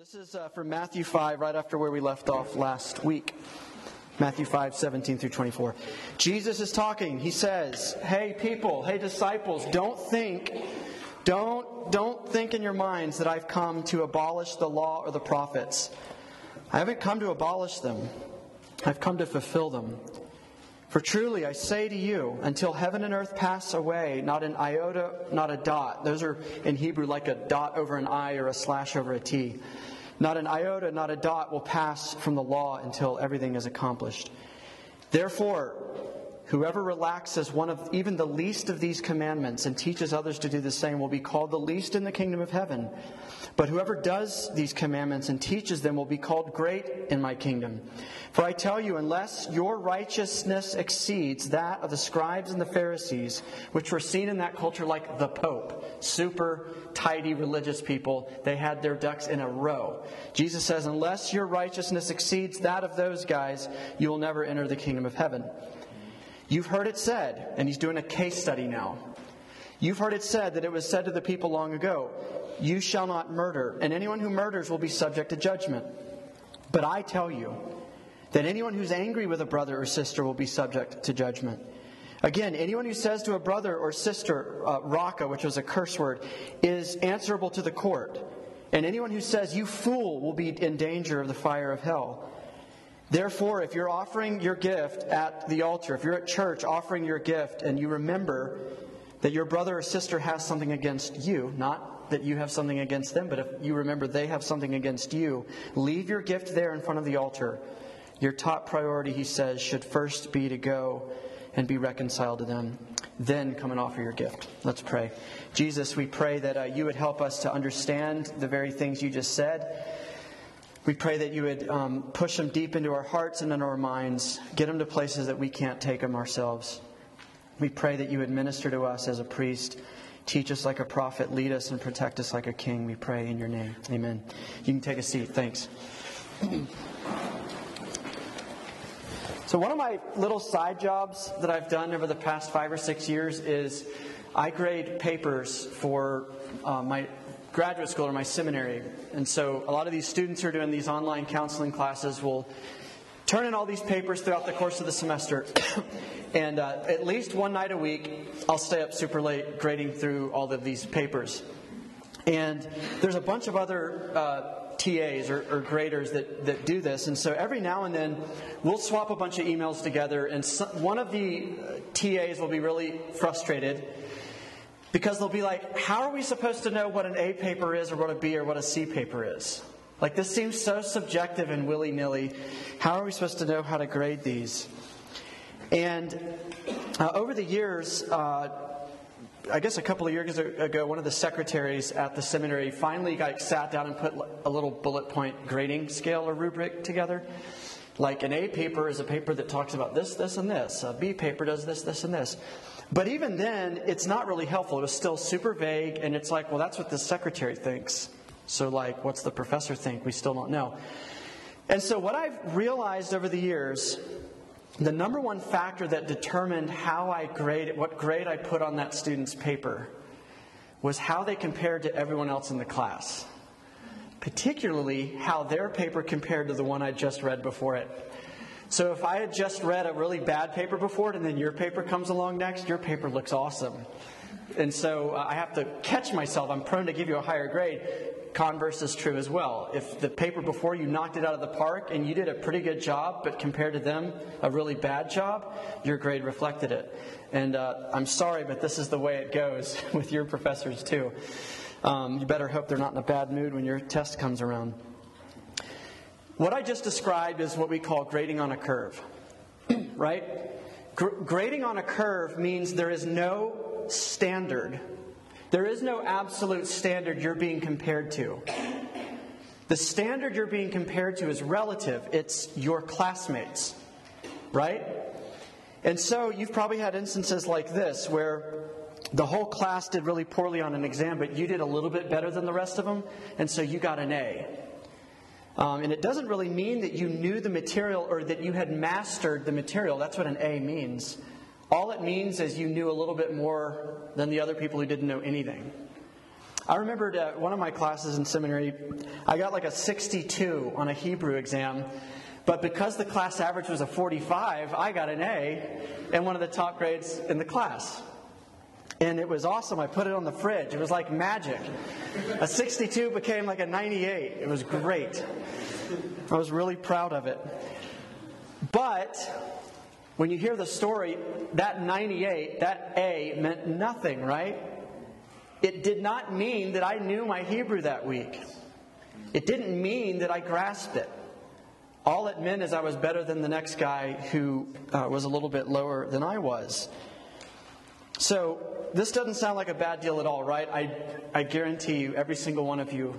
This is uh, from Matthew 5, right after where we left off last week. Matthew 5, 17 through 24. Jesus is talking. He says, Hey, people, hey, disciples, don't think, don't, don't think in your minds that I've come to abolish the law or the prophets. I haven't come to abolish them, I've come to fulfill them. For truly, I say to you, until heaven and earth pass away, not an iota, not a dot. Those are in Hebrew like a dot over an I or a slash over a T. Not an iota, not a dot will pass from the law until everything is accomplished. Therefore, whoever relaxes one of even the least of these commandments and teaches others to do the same will be called the least in the kingdom of heaven. But whoever does these commandments and teaches them will be called great in my kingdom. For I tell you, unless your righteousness exceeds that of the scribes and the Pharisees, which were seen in that culture like the Pope, super tidy religious people, they had their ducks in a row. Jesus says, unless your righteousness exceeds that of those guys, you will never enter the kingdom of heaven. You've heard it said, and he's doing a case study now. You've heard it said that it was said to the people long ago, You shall not murder, and anyone who murders will be subject to judgment. But I tell you that anyone who's angry with a brother or sister will be subject to judgment. Again, anyone who says to a brother or sister, uh, raka, which was a curse word, is answerable to the court. And anyone who says, you fool, will be in danger of the fire of hell. Therefore, if you're offering your gift at the altar, if you're at church offering your gift, and you remember that your brother or sister has something against you, not that you have something against them, but if you remember they have something against you, leave your gift there in front of the altar. Your top priority, he says, should first be to go and be reconciled to them. Then come and offer your gift. Let's pray. Jesus, we pray that uh, you would help us to understand the very things you just said. We pray that you would um, push them deep into our hearts and into our minds, get them to places that we can't take them ourselves. We pray that you administer to us as a priest, teach us like a prophet, lead us and protect us like a king. We pray in your name. Amen. You can take a seat. Thanks. So, one of my little side jobs that I've done over the past five or six years is I grade papers for uh, my graduate school or my seminary. And so, a lot of these students who are doing these online counseling classes will turn in all these papers throughout the course of the semester. and uh, at least one night a week, I'll stay up super late grading through all of these papers. And there's a bunch of other uh, TAs or, or, graders that, that do this. And so every now and then we'll swap a bunch of emails together, and one of the uh, TAs will be really frustrated because they'll be like, How are we supposed to know what an A paper is, or what a B or what a C paper is? Like, this seems so subjective and willy nilly. How are we supposed to know how to grade these? And uh, over the years, uh, I guess a couple of years ago, one of the secretaries at the seminary finally got, sat down and put a little bullet point grading scale or rubric together. Like an A paper is a paper that talks about this, this, and this. A B paper does this, this, and this. But even then, it's not really helpful. It was still super vague, and it's like, well, that's what the secretary thinks. So, like, what's the professor think? We still don't know. And so, what I've realized over the years the number one factor that determined how I grade what grade I put on that student's paper was how they compared to everyone else in the class. Particularly how their paper compared to the one I just read before it. So if I had just read a really bad paper before it and then your paper comes along next, your paper looks awesome. And so uh, I have to catch myself. I'm prone to give you a higher grade converse is true as well. If the paper before you knocked it out of the park and you did a pretty good job, but compared to them, a really bad job, your grade reflected it. And uh, I'm sorry, but this is the way it goes with your professors too. Um, you better hope they're not in a bad mood when your test comes around. What I just described is what we call grading on a curve, right? Gr- grading on a curve means there is no standard there is no absolute standard you're being compared to. The standard you're being compared to is relative, it's your classmates, right? And so you've probably had instances like this where the whole class did really poorly on an exam, but you did a little bit better than the rest of them, and so you got an A. Um, and it doesn't really mean that you knew the material or that you had mastered the material. That's what an A means. All it means is you knew a little bit more than the other people who didn't know anything. I remembered one of my classes in seminary, I got like a 62 on a Hebrew exam, but because the class average was a 45, I got an A and one of the top grades in the class. And it was awesome. I put it on the fridge. It was like magic. A 62 became like a 98. It was great. I was really proud of it. But when you hear the story, that 98, that A, meant nothing, right? It did not mean that I knew my Hebrew that week. It didn't mean that I grasped it. All it meant is I was better than the next guy who uh, was a little bit lower than I was. So, this doesn't sound like a bad deal at all, right? I, I guarantee you, every single one of you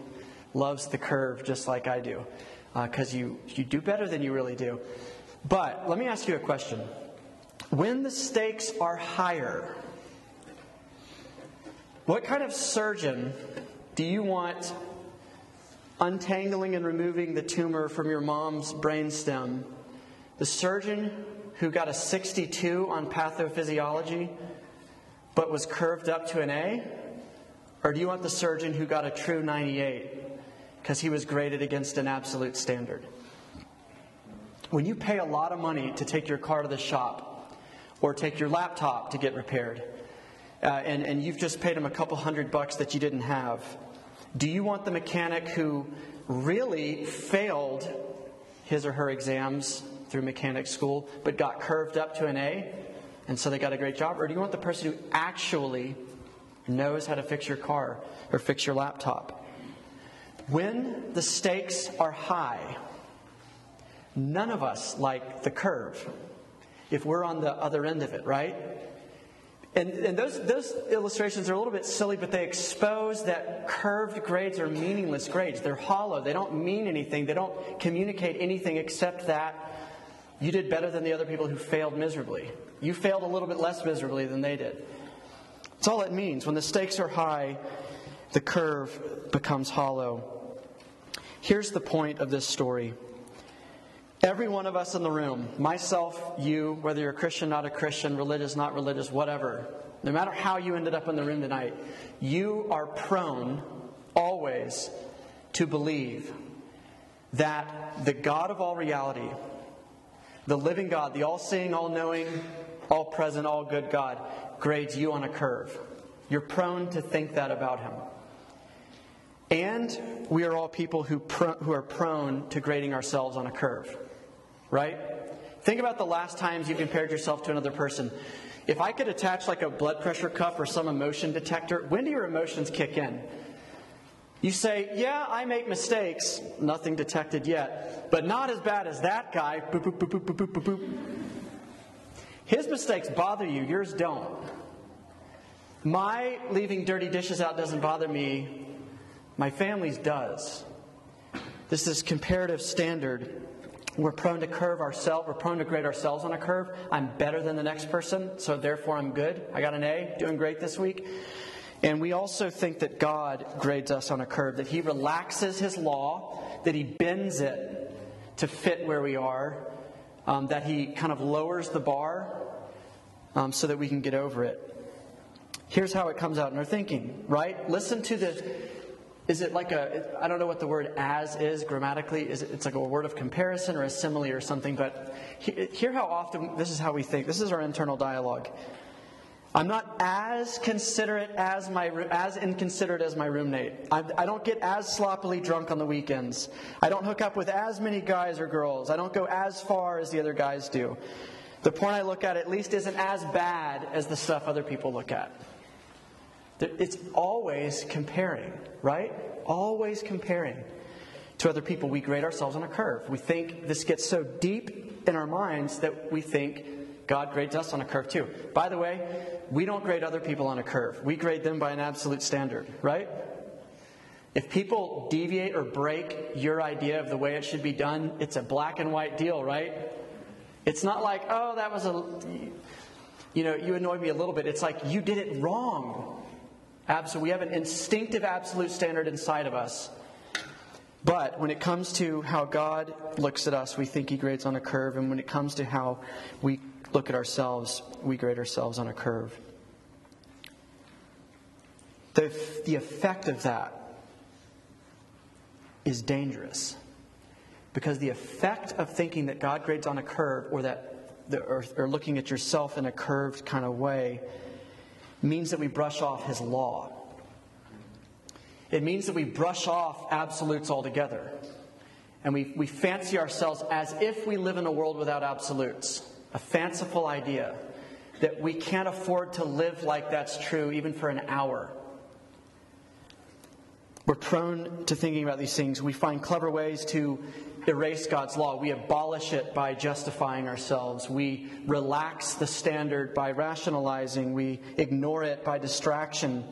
loves the curve just like I do, because uh, you, you do better than you really do. But let me ask you a question. When the stakes are higher, what kind of surgeon do you want untangling and removing the tumor from your mom's brainstem? The surgeon who got a 62 on pathophysiology but was curved up to an A? Or do you want the surgeon who got a true 98 because he was graded against an absolute standard? When you pay a lot of money to take your car to the shop or take your laptop to get repaired, uh, and, and you've just paid them a couple hundred bucks that you didn't have. Do you want the mechanic who really failed his or her exams through mechanic school but got curved up to an A and so they got a great job? Or do you want the person who actually knows how to fix your car or fix your laptop? When the stakes are high, none of us like the curve if we're on the other end of it, right? And, and those, those illustrations are a little bit silly, but they expose that curved grades are meaningless grades. They're hollow. They don't mean anything. They don't communicate anything except that you did better than the other people who failed miserably. You failed a little bit less miserably than they did. That's all it means. When the stakes are high, the curve becomes hollow. Here's the point of this story. Every one of us in the room, myself, you, whether you're a Christian, not a Christian, religious, not religious, whatever, no matter how you ended up in the room tonight, you are prone always to believe that the God of all reality, the living God, the all seeing, all knowing, all present, all good God, grades you on a curve. You're prone to think that about Him. And we are all people who, who are prone to grading ourselves on a curve right? Think about the last times you compared yourself to another person. If I could attach like a blood pressure cuff or some emotion detector, when do your emotions kick in? You say, Yeah, I make mistakes, nothing detected yet, but not as bad as that guy. Boop, boop, boop, boop, boop, boop, boop. His mistakes bother you, yours don't. My leaving dirty dishes out doesn't bother me, my family's does. This is comparative standard we're prone to curve ourselves. We're prone to grade ourselves on a curve. I'm better than the next person, so therefore I'm good. I got an A, doing great this week. And we also think that God grades us on a curve, that He relaxes His law, that He bends it to fit where we are, um, that He kind of lowers the bar um, so that we can get over it. Here's how it comes out in our thinking, right? Listen to the is it like a i don't know what the word as is grammatically. Is it, it's like a word of comparison or a simile or something but hear how often this is how we think this is our internal dialogue. I'm not as considerate as my as inconsiderate as my roommate. I, I don't get as sloppily drunk on the weekends. I don't hook up with as many guys or girls. I don't go as far as the other guys do. The porn i look at at least isn't as bad as the stuff other people look at it's always comparing, right? Always comparing to other people. We grade ourselves on a curve. We think this gets so deep in our minds that we think God grades us on a curve too. By the way, we don't grade other people on a curve, we grade them by an absolute standard, right? If people deviate or break your idea of the way it should be done, it's a black and white deal, right? It's not like, oh, that was a, you know, you annoyed me a little bit. It's like, you did it wrong. Absolute, we have an instinctive absolute standard inside of us. But when it comes to how God looks at us, we think He grades on a curve. And when it comes to how we look at ourselves, we grade ourselves on a curve. the, the effect of that is dangerous. Because the effect of thinking that God grades on a curve or that the, or, or looking at yourself in a curved kind of way means that we brush off his law. It means that we brush off absolutes altogether. And we, we fancy ourselves as if we live in a world without absolutes. A fanciful idea that we can't afford to live like that's true even for an hour. We're prone to thinking about these things. We find clever ways to erase God's law. We abolish it by justifying ourselves. We relax the standard by rationalizing. We ignore it by distraction.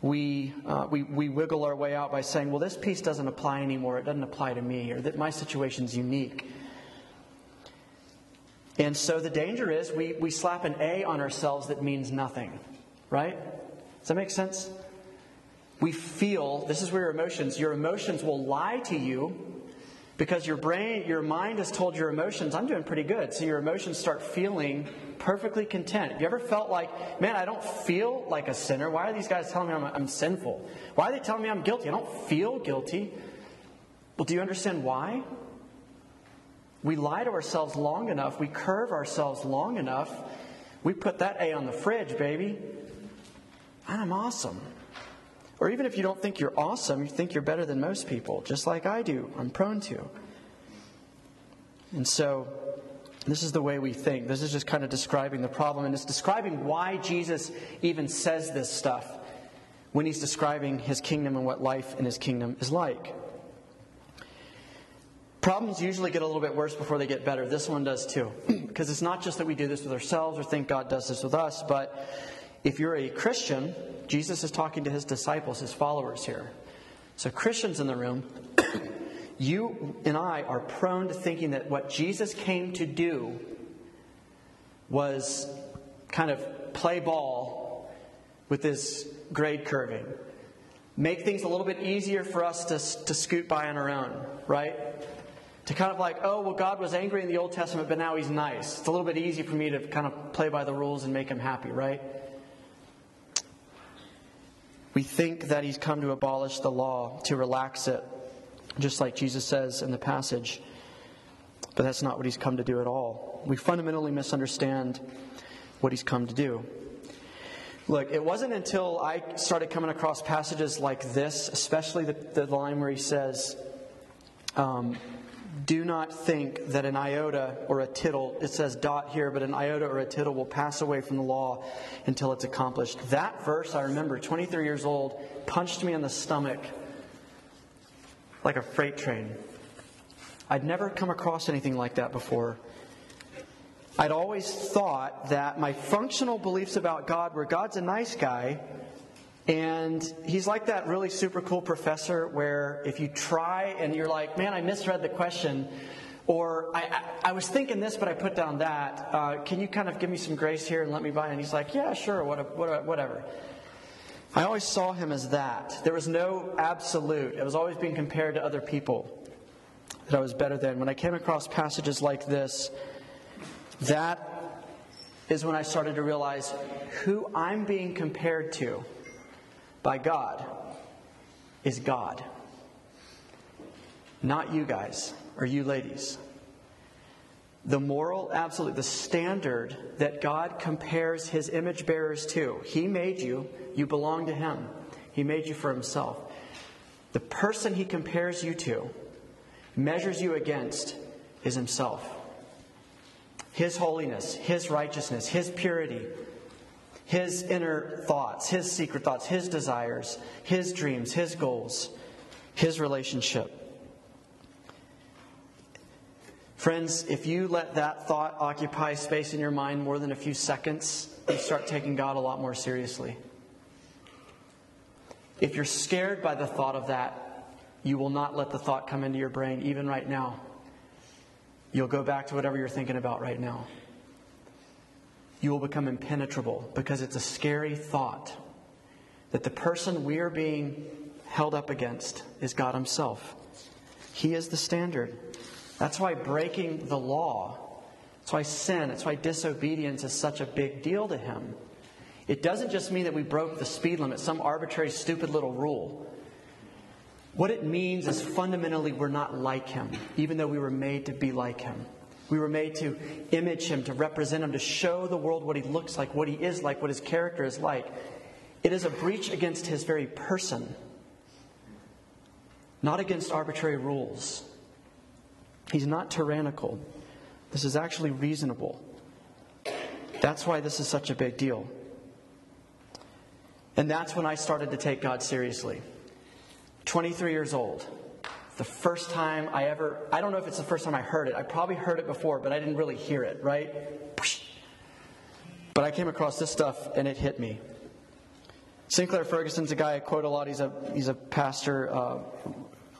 We, uh, we, we wiggle our way out by saying, well, this piece doesn't apply anymore. It doesn't apply to me, or that my situation's unique. And so the danger is we, we slap an A on ourselves that means nothing, right? Does that make sense? We feel, this is where your emotions, your emotions will lie to you because your brain, your mind has told your emotions, I'm doing pretty good. So your emotions start feeling perfectly content. Have you ever felt like, man, I don't feel like a sinner? Why are these guys telling me I'm, I'm sinful? Why are they telling me I'm guilty? I don't feel guilty. Well, do you understand why? We lie to ourselves long enough, we curve ourselves long enough, we put that A on the fridge, baby. And I'm awesome. Or even if you don't think you're awesome, you think you're better than most people, just like I do. I'm prone to. And so, this is the way we think. This is just kind of describing the problem, and it's describing why Jesus even says this stuff when he's describing his kingdom and what life in his kingdom is like. Problems usually get a little bit worse before they get better. This one does too. because it's not just that we do this with ourselves or think God does this with us, but if you're a Christian, Jesus is talking to his disciples, his followers here. So, Christians in the room, you and I are prone to thinking that what Jesus came to do was kind of play ball with this grade curving. Make things a little bit easier for us to, to scoot by on our own, right? to kind of like, oh, well, God was angry in the Old Testament, but now he's nice. It's a little bit easy for me to kind of play by the rules and make him happy, right? We think that he's come to abolish the law, to relax it, just like Jesus says in the passage. But that's not what he's come to do at all. We fundamentally misunderstand what he's come to do. Look, it wasn't until I started coming across passages like this, especially the, the line where he says, um, do not think that an iota or a tittle, it says dot here, but an iota or a tittle will pass away from the law until it's accomplished. That verse, I remember, 23 years old, punched me in the stomach like a freight train. I'd never come across anything like that before. I'd always thought that my functional beliefs about God were God's a nice guy, and he's like that really super cool professor where if you try and you're like, man, I misread the question, or I, I, I was thinking this, but I put down that, uh, can you kind of give me some grace here and let me by? And he's like, yeah, sure, what, what, whatever. I always saw him as that. There was no absolute, it was always being compared to other people that I was better than. When I came across passages like this, that is when I started to realize who I'm being compared to by God is God. Not you guys or you ladies. The moral absolute, the standard that God compares his image bearers to. He made you, you belong to him. He made you for himself. The person he compares you to, measures you against, is himself. His holiness, his righteousness, his purity, his inner thoughts, his secret thoughts, his desires, his dreams, his goals, his relationship. Friends, if you let that thought occupy space in your mind more than a few seconds, you start taking God a lot more seriously. If you're scared by the thought of that, you will not let the thought come into your brain, even right now. You'll go back to whatever you're thinking about right now you will become impenetrable because it's a scary thought that the person we are being held up against is God Himself. He is the standard. That's why breaking the law, that's why sin, that's why disobedience is such a big deal to Him. It doesn't just mean that we broke the speed limit, some arbitrary, stupid little rule. What it means is fundamentally we're not like him, even though we were made to be like him. We were made to image him, to represent him, to show the world what he looks like, what he is like, what his character is like. It is a breach against his very person, not against arbitrary rules. He's not tyrannical. This is actually reasonable. That's why this is such a big deal. And that's when I started to take God seriously. 23 years old. The first time I ever, I don't know if it's the first time I heard it. I probably heard it before, but I didn't really hear it, right? But I came across this stuff and it hit me. Sinclair Ferguson's a guy I quote a lot. He's a, he's a pastor uh,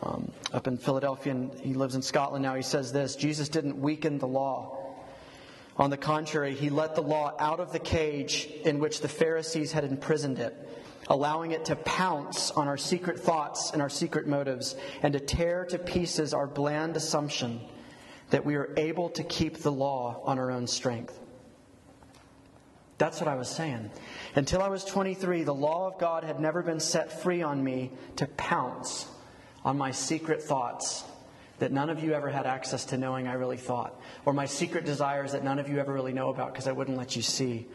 um, up in Philadelphia, and he lives in Scotland now. He says this Jesus didn't weaken the law. On the contrary, he let the law out of the cage in which the Pharisees had imprisoned it, allowing it to pounce on our secret thoughts and our secret motives, and to tear to pieces our bland assumption that we are able to keep the law on our own strength. That's what I was saying. Until I was 23, the law of God had never been set free on me to pounce on my secret thoughts that none of you ever had access to knowing I really thought, or my secret desires that none of you ever really know about because I wouldn't let you see.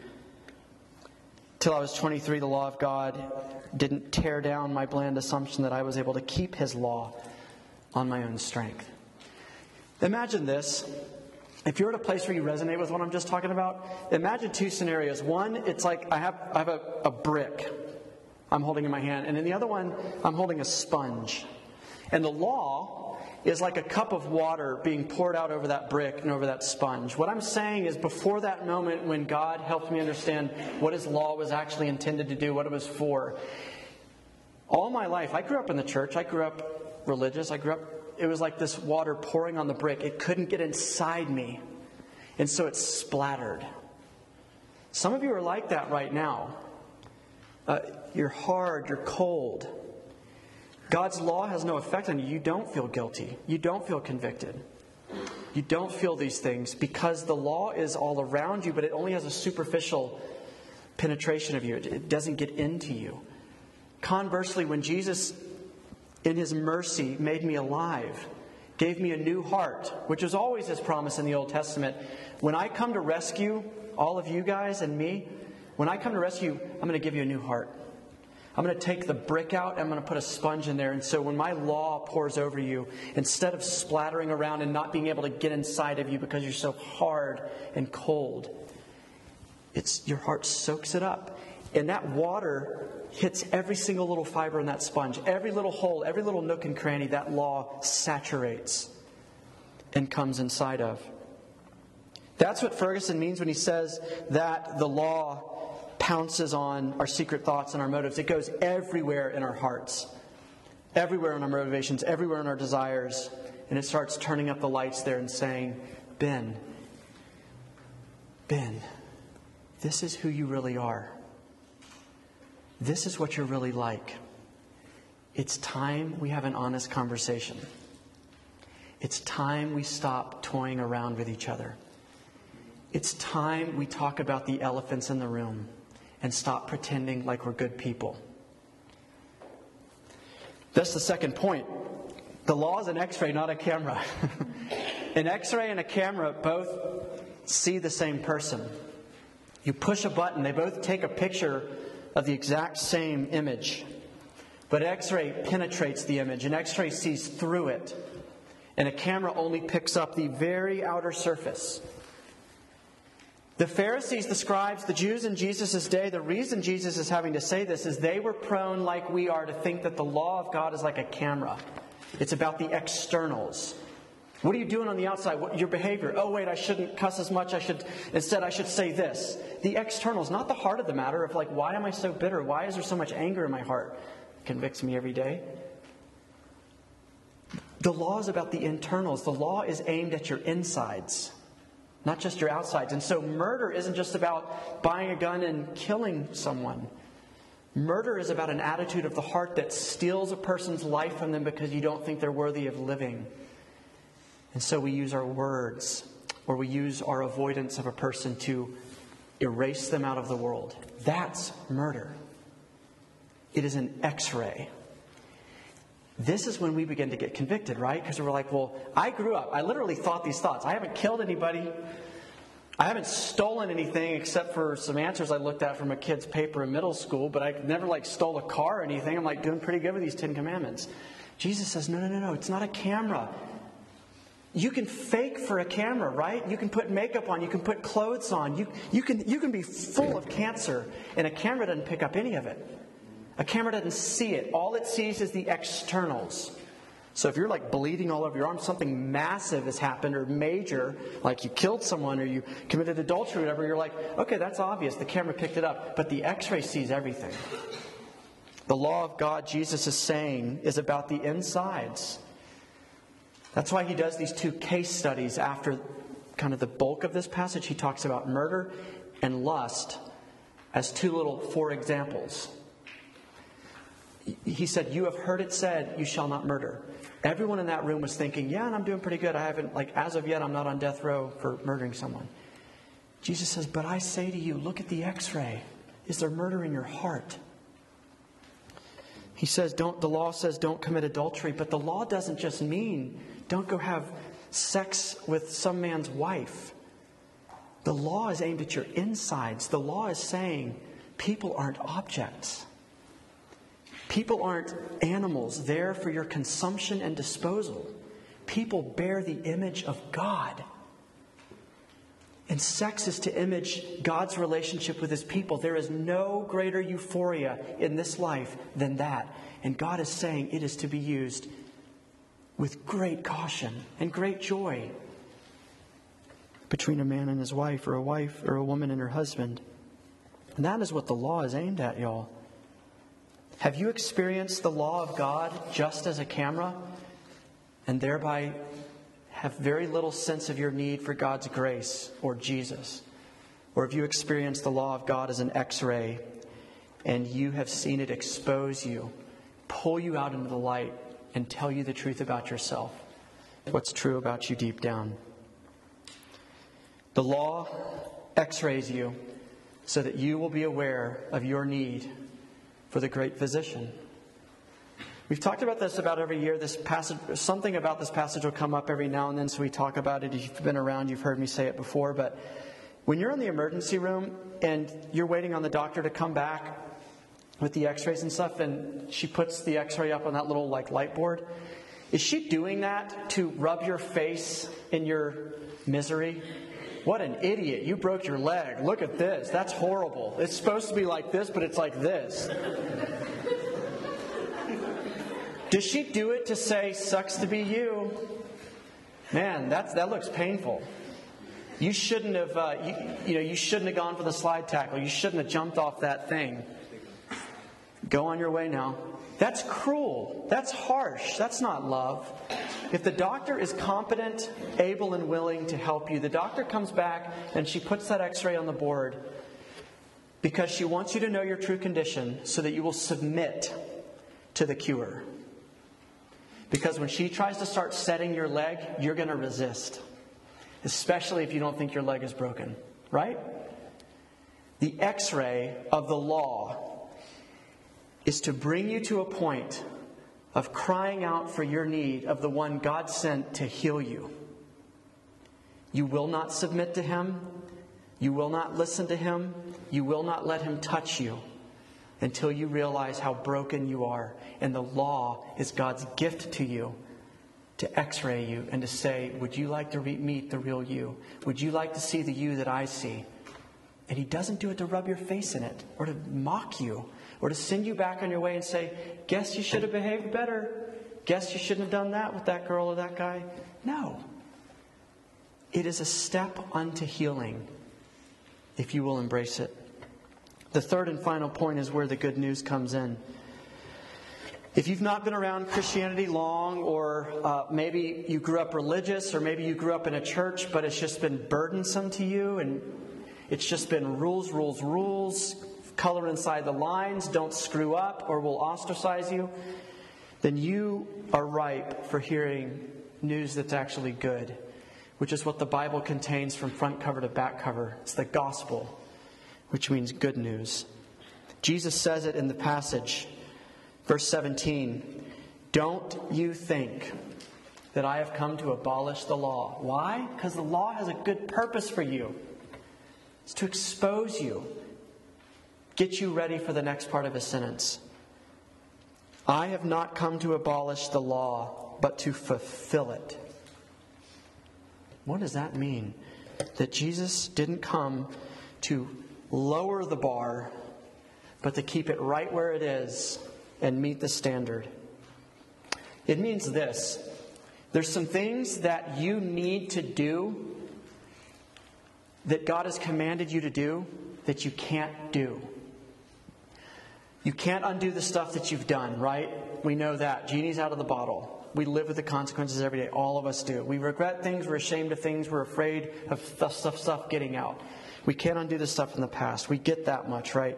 Till I was 23, the law of God didn't tear down my bland assumption that I was able to keep His law on my own strength. Imagine this. If you're at a place where you resonate with what I'm just talking about, imagine two scenarios. One, it's like I have, I have a, a brick I'm holding in my hand, and in the other one, I'm holding a sponge. And the law is like a cup of water being poured out over that brick and over that sponge. What I'm saying is, before that moment when God helped me understand what His law was actually intended to do, what it was for, all my life, I grew up in the church, I grew up religious, I grew up, it was like this water pouring on the brick. It couldn't get inside me, and so it splattered. Some of you are like that right now. Uh, you're hard, you're cold. God's law has no effect on you. You don't feel guilty. You don't feel convicted. You don't feel these things because the law is all around you, but it only has a superficial penetration of you. It doesn't get into you. Conversely, when Jesus, in his mercy, made me alive, gave me a new heart, which was always his promise in the Old Testament, when I come to rescue all of you guys and me, when I come to rescue, I'm going to give you a new heart. I'm going to take the brick out, I'm going to put a sponge in there. And so when my law pours over you, instead of splattering around and not being able to get inside of you because you're so hard and cold, it's your heart soaks it up. And that water hits every single little fiber in that sponge, every little hole, every little nook and cranny that law saturates and comes inside of. That's what Ferguson means when he says that the law pounces on our secret thoughts and our motives. It goes everywhere in our hearts, everywhere in our motivations, everywhere in our desires. And it starts turning up the lights there and saying, Ben, Ben, this is who you really are. This is what you're really like. It's time we have an honest conversation. It's time we stop toying around with each other. It's time we talk about the elephants in the room and stop pretending like we're good people. That's the second point. The law is an x ray, not a camera. an x ray and a camera both see the same person. You push a button, they both take a picture of the exact same image. But X ray penetrates the image, and X ray sees through it. And a camera only picks up the very outer surface. The Pharisees, the scribes, the Jews in Jesus' day, the reason Jesus is having to say this is they were prone, like we are, to think that the law of God is like a camera. It's about the externals. What are you doing on the outside? What, your behavior. Oh, wait, I shouldn't cuss as much. I should, instead, I should say this. The externals, not the heart of the matter of like, why am I so bitter? Why is there so much anger in my heart? It convicts me every day. The law is about the internals. The law is aimed at your insides not just your outsides. And so murder isn't just about buying a gun and killing someone. Murder is about an attitude of the heart that steals a person's life from them because you don't think they're worthy of living. And so we use our words or we use our avoidance of a person to erase them out of the world. That's murder. It is an x ray. This is when we begin to get convicted, right? Because we're like, well, I grew up, I literally thought these thoughts. I haven't killed anybody. I haven't stolen anything except for some answers I looked at from a kid's paper in middle school, but I never like stole a car or anything. I'm like doing pretty good with these Ten Commandments. Jesus says, no, no, no, no, it's not a camera. You can fake for a camera, right? You can put makeup on, you can put clothes on, you, you, can, you can be full of cancer, and a camera doesn't pick up any of it. A camera doesn't see it. All it sees is the externals. So if you're like bleeding all over your arm, something massive has happened or major, like you killed someone or you committed adultery or whatever, you're like, okay, that's obvious. The camera picked it up. But the x ray sees everything. The law of God, Jesus is saying, is about the insides. That's why he does these two case studies after kind of the bulk of this passage. He talks about murder and lust as two little four examples. He said, You have heard it said, you shall not murder. Everyone in that room was thinking, Yeah, and I'm doing pretty good. I haven't, like, as of yet, I'm not on death row for murdering someone. Jesus says, But I say to you, look at the x ray. Is there murder in your heart? He says, don't, the law says don't commit adultery, but the law doesn't just mean don't go have sex with some man's wife. The law is aimed at your insides. The law is saying people aren't objects. People aren't animals there for your consumption and disposal. People bear the image of God. And sex is to image God's relationship with his people. There is no greater euphoria in this life than that. And God is saying it is to be used with great caution and great joy between a man and his wife, or a wife or a woman and her husband. And that is what the law is aimed at, y'all. Have you experienced the law of God just as a camera and thereby have very little sense of your need for God's grace or Jesus? Or have you experienced the law of God as an x ray and you have seen it expose you, pull you out into the light, and tell you the truth about yourself, what's true about you deep down? The law x rays you so that you will be aware of your need for the great physician We've talked about this about every year. This passage, something about this passage will come up every now and then, so we talk about it. If you've been around, you've heard me say it before. But when you're in the emergency room and you're waiting on the doctor to come back with the x-rays and stuff, and she puts the x-ray up on that little like light board, is she doing that to rub your face in your misery? What an idiot. You broke your leg. Look at this. That's horrible. It's supposed to be like this, but it's like this. Does she do it to say, sucks to be you? Man, that's, that looks painful. You shouldn't have, uh, you, you know, you shouldn't have gone for the slide tackle. You shouldn't have jumped off that thing. Go on your way now. That's cruel. That's harsh. That's not love. If the doctor is competent, able, and willing to help you, the doctor comes back and she puts that x ray on the board because she wants you to know your true condition so that you will submit to the cure. Because when she tries to start setting your leg, you're going to resist, especially if you don't think your leg is broken, right? The x ray of the law is to bring you to a point of crying out for your need of the one God sent to heal you. You will not submit to him. You will not listen to him. You will not let him touch you until you realize how broken you are. And the law is God's gift to you to x ray you and to say, Would you like to re- meet the real you? Would you like to see the you that I see? And He doesn't do it to rub your face in it or to mock you or to send you back on your way and say, Guess you should have behaved better. Guess you shouldn't have done that with that girl or that guy. No. It is a step unto healing if you will embrace it. The third and final point is where the good news comes in. If you've not been around Christianity long, or uh, maybe you grew up religious, or maybe you grew up in a church, but it's just been burdensome to you, and it's just been rules, rules, rules, color inside the lines, don't screw up, or we'll ostracize you, then you are ripe for hearing news that's actually good, which is what the Bible contains from front cover to back cover. It's the gospel which means good news. Jesus says it in the passage, verse 17 Don't you think that I have come to abolish the law? Why? Because the law has a good purpose for you. It's to expose you, get you ready for the next part of his sentence. I have not come to abolish the law, but to fulfill it. What does that mean? That Jesus didn't come to lower the bar, but to keep it right where it is and meet the standard. It means this there's some things that you need to do that God has commanded you to do that you can't do. You can't undo the stuff that you've done, right? We know that. Genie's out of the bottle. We live with the consequences every day. All of us do. We regret things, we're ashamed of things, we're afraid of stuff, stuff getting out. We can't undo the stuff in the past. We get that much, right?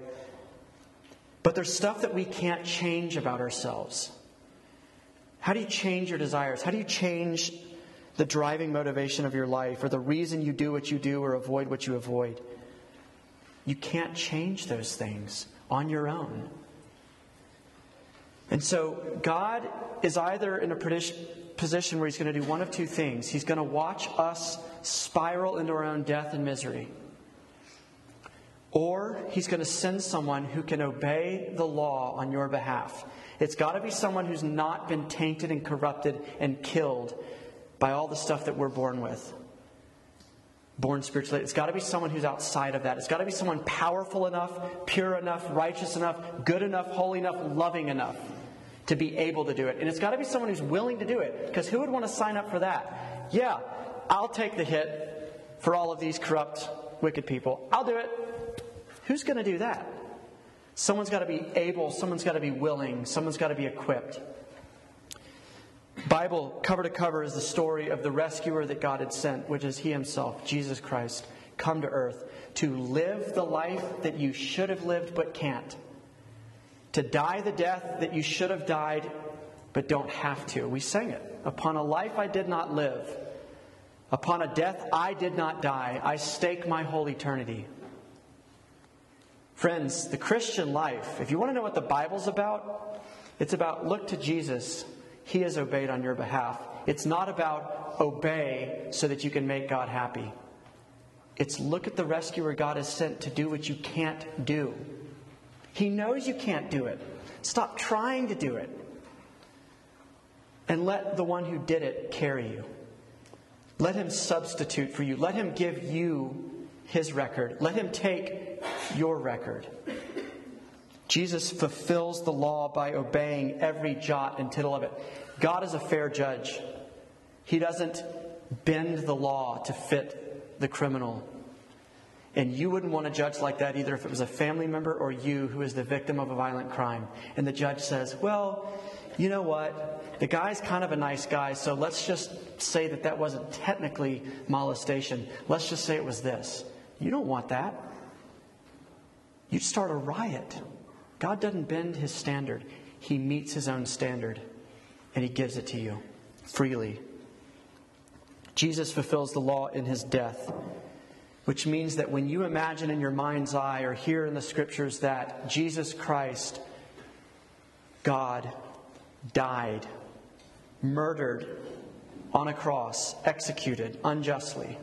But there's stuff that we can't change about ourselves. How do you change your desires? How do you change the driving motivation of your life or the reason you do what you do or avoid what you avoid? You can't change those things on your own. And so God is either in a position where He's going to do one of two things. He's going to watch us spiral into our own death and misery. Or He's going to send someone who can obey the law on your behalf. It's got to be someone who's not been tainted and corrupted and killed by all the stuff that we're born with born spiritually. It's got to be someone who's outside of that. It's got to be someone powerful enough, pure enough, righteous enough, good enough, holy enough, loving enough to be able to do it. And it's got to be someone who's willing to do it. Because who would want to sign up for that? Yeah, I'll take the hit for all of these corrupt, wicked people. I'll do it. Who's going to do that? Someone's got to be able, someone's got to be willing, someone's got to be equipped. Bible, cover to cover, is the story of the rescuer that God had sent, which is He Himself, Jesus Christ, come to earth to live the life that you should have lived but can't, to die the death that you should have died but don't have to. We sang it. Upon a life I did not live, upon a death I did not die, I stake my whole eternity. Friends, the Christian life, if you want to know what the Bible's about, it's about look to Jesus he has obeyed on your behalf. It's not about obey so that you can make God happy. It's look at the rescuer God has sent to do what you can't do. He knows you can't do it. Stop trying to do it. And let the one who did it carry you. Let him substitute for you. Let him give you his record. Let him take your record. Jesus fulfills the law by obeying every jot and tittle of it. God is a fair judge. He doesn't bend the law to fit the criminal. And you wouldn't want to judge like that either if it was a family member or you who is the victim of a violent crime. And the judge says, Well, you know what? The guy's kind of a nice guy, so let's just say that that wasn't technically molestation. Let's just say it was this. You don't want that. You'd start a riot. God doesn't bend his standard, he meets his own standard, and he gives it to you freely. Jesus fulfills the law in his death, which means that when you imagine in your mind's eye or hear in the scriptures that Jesus Christ, God, died, murdered on a cross, executed unjustly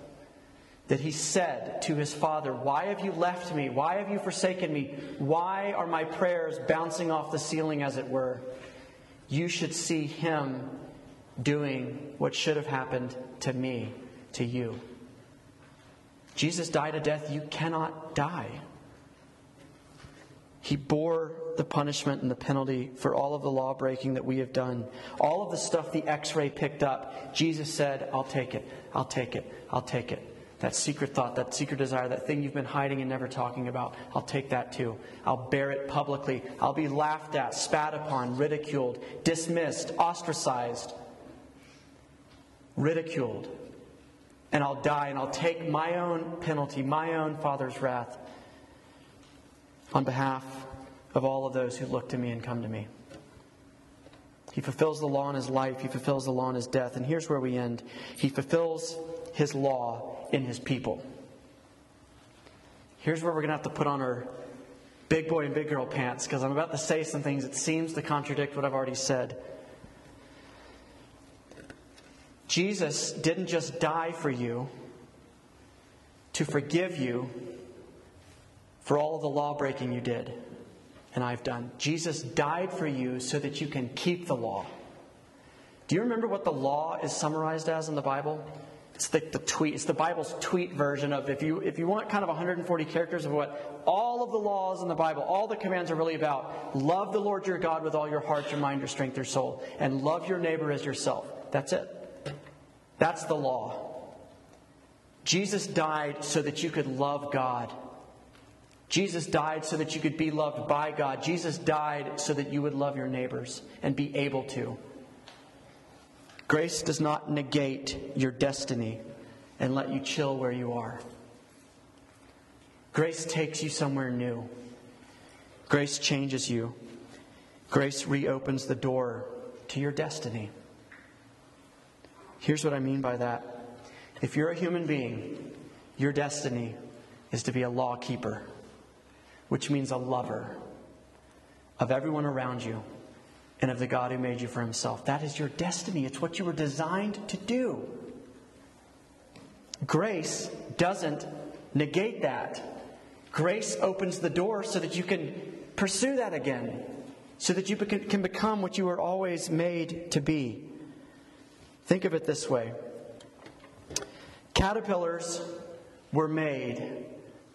that he said to his father, Why have you left me? Why have you forsaken me? Why are my prayers bouncing off the ceiling, as it were? You should see him doing what should have happened to me, to you. Jesus died a death you cannot die. He bore the punishment and the penalty for all of the law breaking that we have done. All of the stuff the x ray picked up, Jesus said, I'll take it, I'll take it, I'll take it that secret thought, that secret desire, that thing you've been hiding and never talking about. I'll take that too. I'll bear it publicly. I'll be laughed at, spat upon, ridiculed, dismissed, ostracized, ridiculed. And I'll die and I'll take my own penalty, my own Father's wrath on behalf of all of those who look to me and come to me. He fulfills the law in his life, he fulfills the law in his death. And here's where we end. He fulfills his law in his people. here's where we're going to have to put on our big boy and big girl pants because I'm about to say some things that seems to contradict what I've already said. Jesus didn't just die for you to forgive you for all the law breaking you did and I've done. Jesus died for you so that you can keep the law. Do you remember what the law is summarized as in the Bible? It's the, tweet. It's the Bible's tweet version of if you if you want kind of 140 characters of what all of the laws in the Bible, all the commands are really about. Love the Lord your God with all your heart, your mind, your strength, your soul, and love your neighbor as yourself. That's it. That's the law. Jesus died so that you could love God. Jesus died so that you could be loved by God. Jesus died so that you would love your neighbors and be able to. Grace does not negate your destiny and let you chill where you are. Grace takes you somewhere new. Grace changes you. Grace reopens the door to your destiny. Here's what I mean by that. If you're a human being, your destiny is to be a law keeper, which means a lover of everyone around you and of the God who made you for himself. That is your destiny. It's what you were designed to do. Grace doesn't negate that. Grace opens the door so that you can pursue that again, so that you can become what you were always made to be. Think of it this way caterpillars were made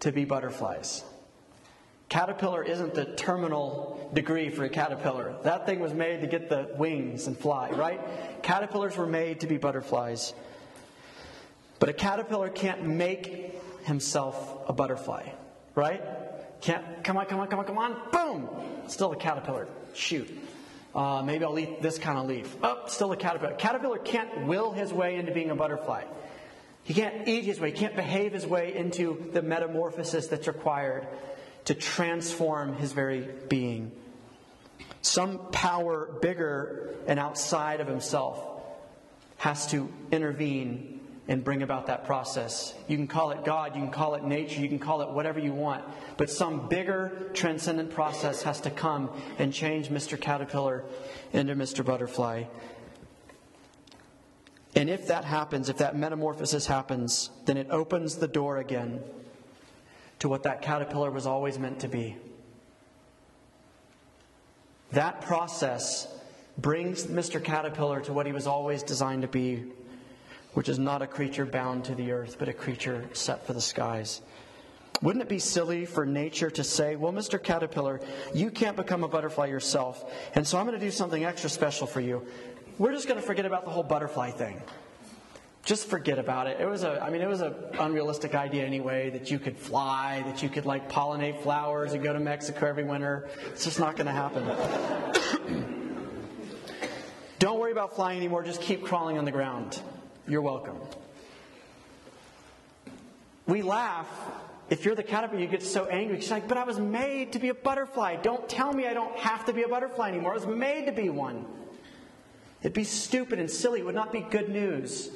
to be butterflies. Caterpillar isn't the terminal degree for a caterpillar. That thing was made to get the wings and fly, right? Caterpillars were made to be butterflies. But a caterpillar can't make himself a butterfly, right? Can't, come on, come on, come on, come on, boom! Still a caterpillar. Shoot. Uh, maybe I'll eat this kind of leaf. Oh, still a caterpillar. Caterpillar can't will his way into being a butterfly. He can't eat his way, he can't behave his way into the metamorphosis that's required to transform his very being. Some power bigger and outside of himself has to intervene and bring about that process. You can call it God, you can call it nature, you can call it whatever you want, but some bigger transcendent process has to come and change Mr. Caterpillar into Mr. Butterfly. And if that happens, if that metamorphosis happens, then it opens the door again to what that caterpillar was always meant to be. That process brings Mr. Caterpillar to what he was always designed to be, which is not a creature bound to the earth, but a creature set for the skies. Wouldn't it be silly for nature to say, well, Mr. Caterpillar, you can't become a butterfly yourself, and so I'm going to do something extra special for you. We're just going to forget about the whole butterfly thing just forget about it. It was a, I mean, it was an unrealistic idea anyway that you could fly, that you could like pollinate flowers and go to Mexico every winter. It's just not going to happen. Don't worry about flying anymore. Just keep crawling on the ground. You're welcome. We laugh. If you're the caterpillar, you get so angry. She's like, but I was made to be a butterfly. Don't tell me I don't have to be a butterfly anymore. I was made to be one. It'd be stupid and silly. It would not be good news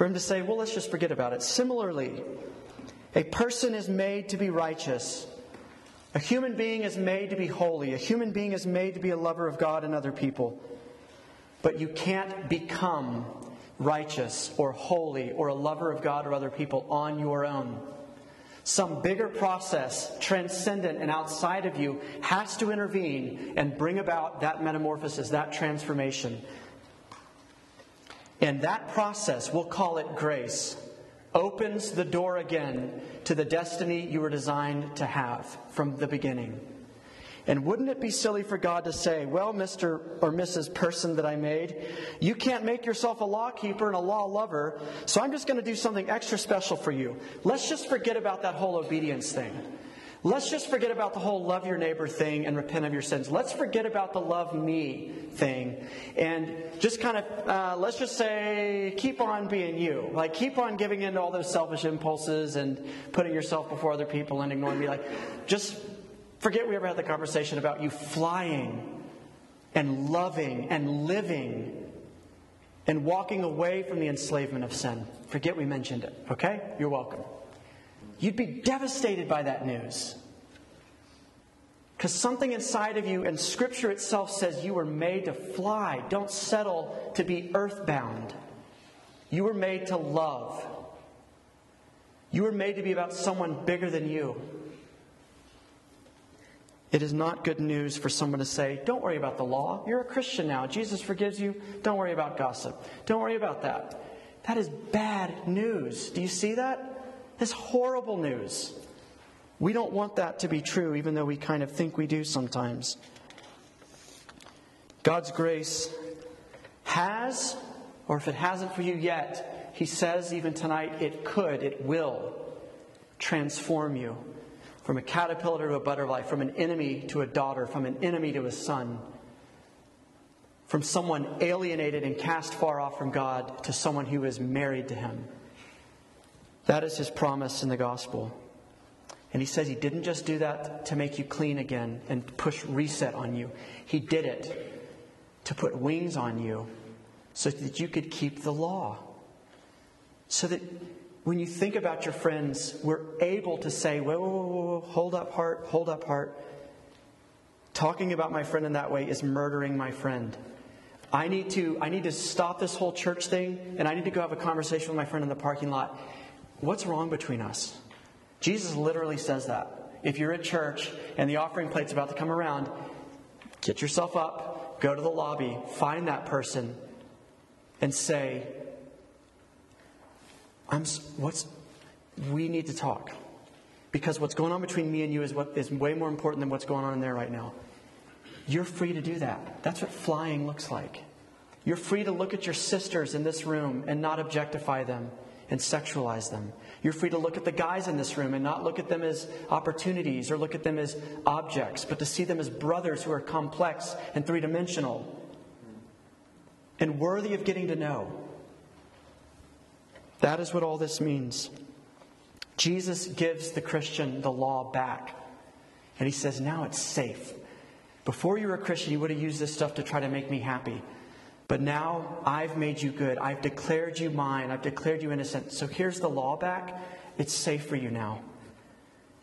for him to say, well, let's just forget about it. Similarly, a person is made to be righteous. A human being is made to be holy. A human being is made to be a lover of God and other people. But you can't become righteous or holy or a lover of God or other people on your own. Some bigger process, transcendent and outside of you, has to intervene and bring about that metamorphosis, that transformation. And that process, we'll call it grace, opens the door again to the destiny you were designed to have from the beginning. And wouldn't it be silly for God to say, well, Mr. or Mrs. Person that I made, you can't make yourself a law keeper and a law lover, so I'm just going to do something extra special for you. Let's just forget about that whole obedience thing. Let's just forget about the whole love your neighbor thing and repent of your sins. Let's forget about the love me thing and just kind of, uh, let's just say, keep on being you. Like, keep on giving in to all those selfish impulses and putting yourself before other people and ignoring me. Like, just forget we ever had the conversation about you flying and loving and living and walking away from the enslavement of sin. Forget we mentioned it, okay? You're welcome. You'd be devastated by that news. Because something inside of you, and Scripture itself says you were made to fly. Don't settle to be earthbound. You were made to love. You were made to be about someone bigger than you. It is not good news for someone to say, Don't worry about the law. You're a Christian now. Jesus forgives you. Don't worry about gossip. Don't worry about that. That is bad news. Do you see that? That's horrible news. We don't want that to be true, even though we kind of think we do sometimes. God's grace has, or if it hasn't for you yet, He says even tonight, it could, it will transform you from a caterpillar to a butterfly, from an enemy to a daughter, from an enemy to a son, from someone alienated and cast far off from God to someone who is married to Him. That is His promise in the gospel. And he says he didn't just do that to make you clean again and push reset on you. He did it to put wings on you so that you could keep the law. So that when you think about your friends, we're able to say, whoa, whoa, whoa, whoa, hold up, heart, hold up, heart. Talking about my friend in that way is murdering my friend. I need to, I need to stop this whole church thing and I need to go have a conversation with my friend in the parking lot. What's wrong between us? Jesus literally says that. If you're at church and the offering plate's about to come around, get yourself up, go to the lobby, find that person, and say, I'm, what's, we need to talk. Because what's going on between me and you is, what, is way more important than what's going on in there right now. You're free to do that. That's what flying looks like. You're free to look at your sisters in this room and not objectify them and sexualize them. You're free to look at the guys in this room and not look at them as opportunities or look at them as objects, but to see them as brothers who are complex and three dimensional and worthy of getting to know. That is what all this means. Jesus gives the Christian the law back. And he says, now it's safe. Before you were a Christian, you would have used this stuff to try to make me happy. But now I've made you good. I've declared you mine. I've declared you innocent. So here's the law back. It's safe for you now.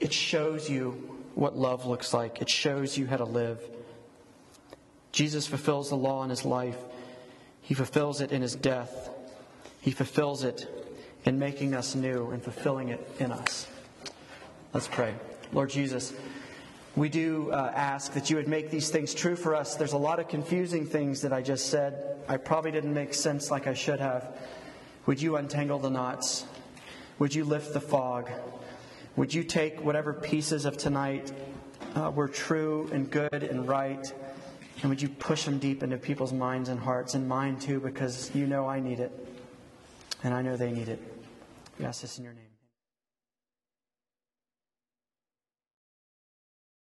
It shows you what love looks like, it shows you how to live. Jesus fulfills the law in his life, he fulfills it in his death, he fulfills it in making us new and fulfilling it in us. Let's pray. Lord Jesus, we do uh, ask that you would make these things true for us. There's a lot of confusing things that I just said. I probably didn't make sense like I should have. Would you untangle the knots? Would you lift the fog? Would you take whatever pieces of tonight uh, were true and good and right? And would you push them deep into people's minds and hearts and mine too, because you know I need it. And I know they need it. We ask this in your name.